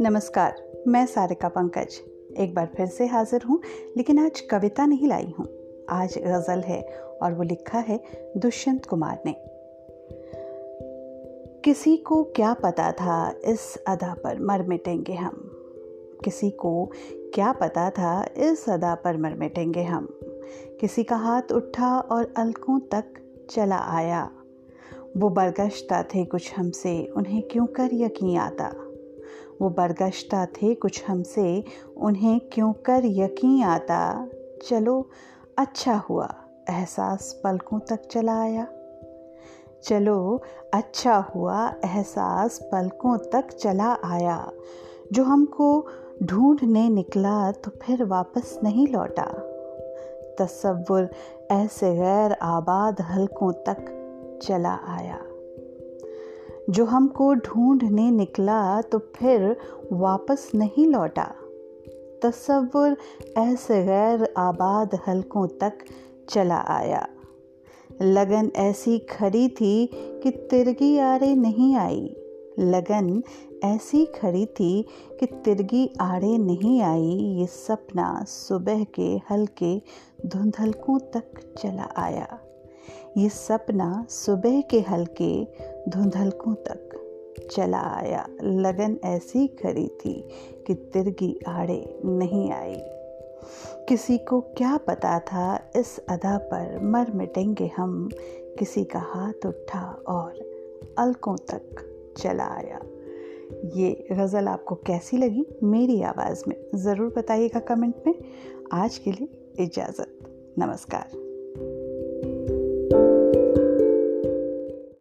नमस्कार, मैं सारिका पंकज। एक बार फिर से हाजिर हूँ, लेकिन आज कविता नहीं लाई हूँ। आज गज़ल है और वो लिखा है दुष्यंत कुमार ने। किसी को क्या पता था इस अदा पर मर मिटेंगे हम? किसी को क्या पता था इस अदा पर मर मिटेंगे हम? किसी का हाथ उठा और अलकों तक चला आया। वो बरगश्ता थे कुछ हमसे, उन्हें क्यों कर यकीन आता? वो बरगश्ता थे कुछ हमसे, उन्हें क्यों कर यकीन आता? चलो अच्छा हुआ, एहसास पलकों तक चला आया। चलो अच्छा हुआ, एहसास पलकों तक चला आया। जो हमको ढूँढने निकला तो फिर वापस नहीं लौटा। तस्वुर ऐसे गैर आबाद हलकों तक चला आया। जो हमको ढूँढने निकला तो फिर वापस नहीं लौटा। तस्वुर ऐसे गैर आबाद हलकों तक चला आया। लगन ऐसी खड़ी थी कि तिरगी आड़े नहीं आई। लगन ऐसी खड़ी थी कि तिरगी आड़े नहीं आई। ये सपना सुबह के हल्के धुंधलकों तक चला आया। ये सपना सुबह के हल्के धुंधलकों तक चला आया। लगन ऐसी खड़ी थी कि तिरगी आड़े नहीं आई। किसी को क्या पता था इस अदा पर मर मिटेंगे हम। किसी का हाथ उठा और अलकों तक चला आया। ये गज़ल आपको कैसी लगी? मेरी आवाज़ में ज़रूर बताइएगा कमेंट में। आज के लिए इजाज़त। नमस्कार।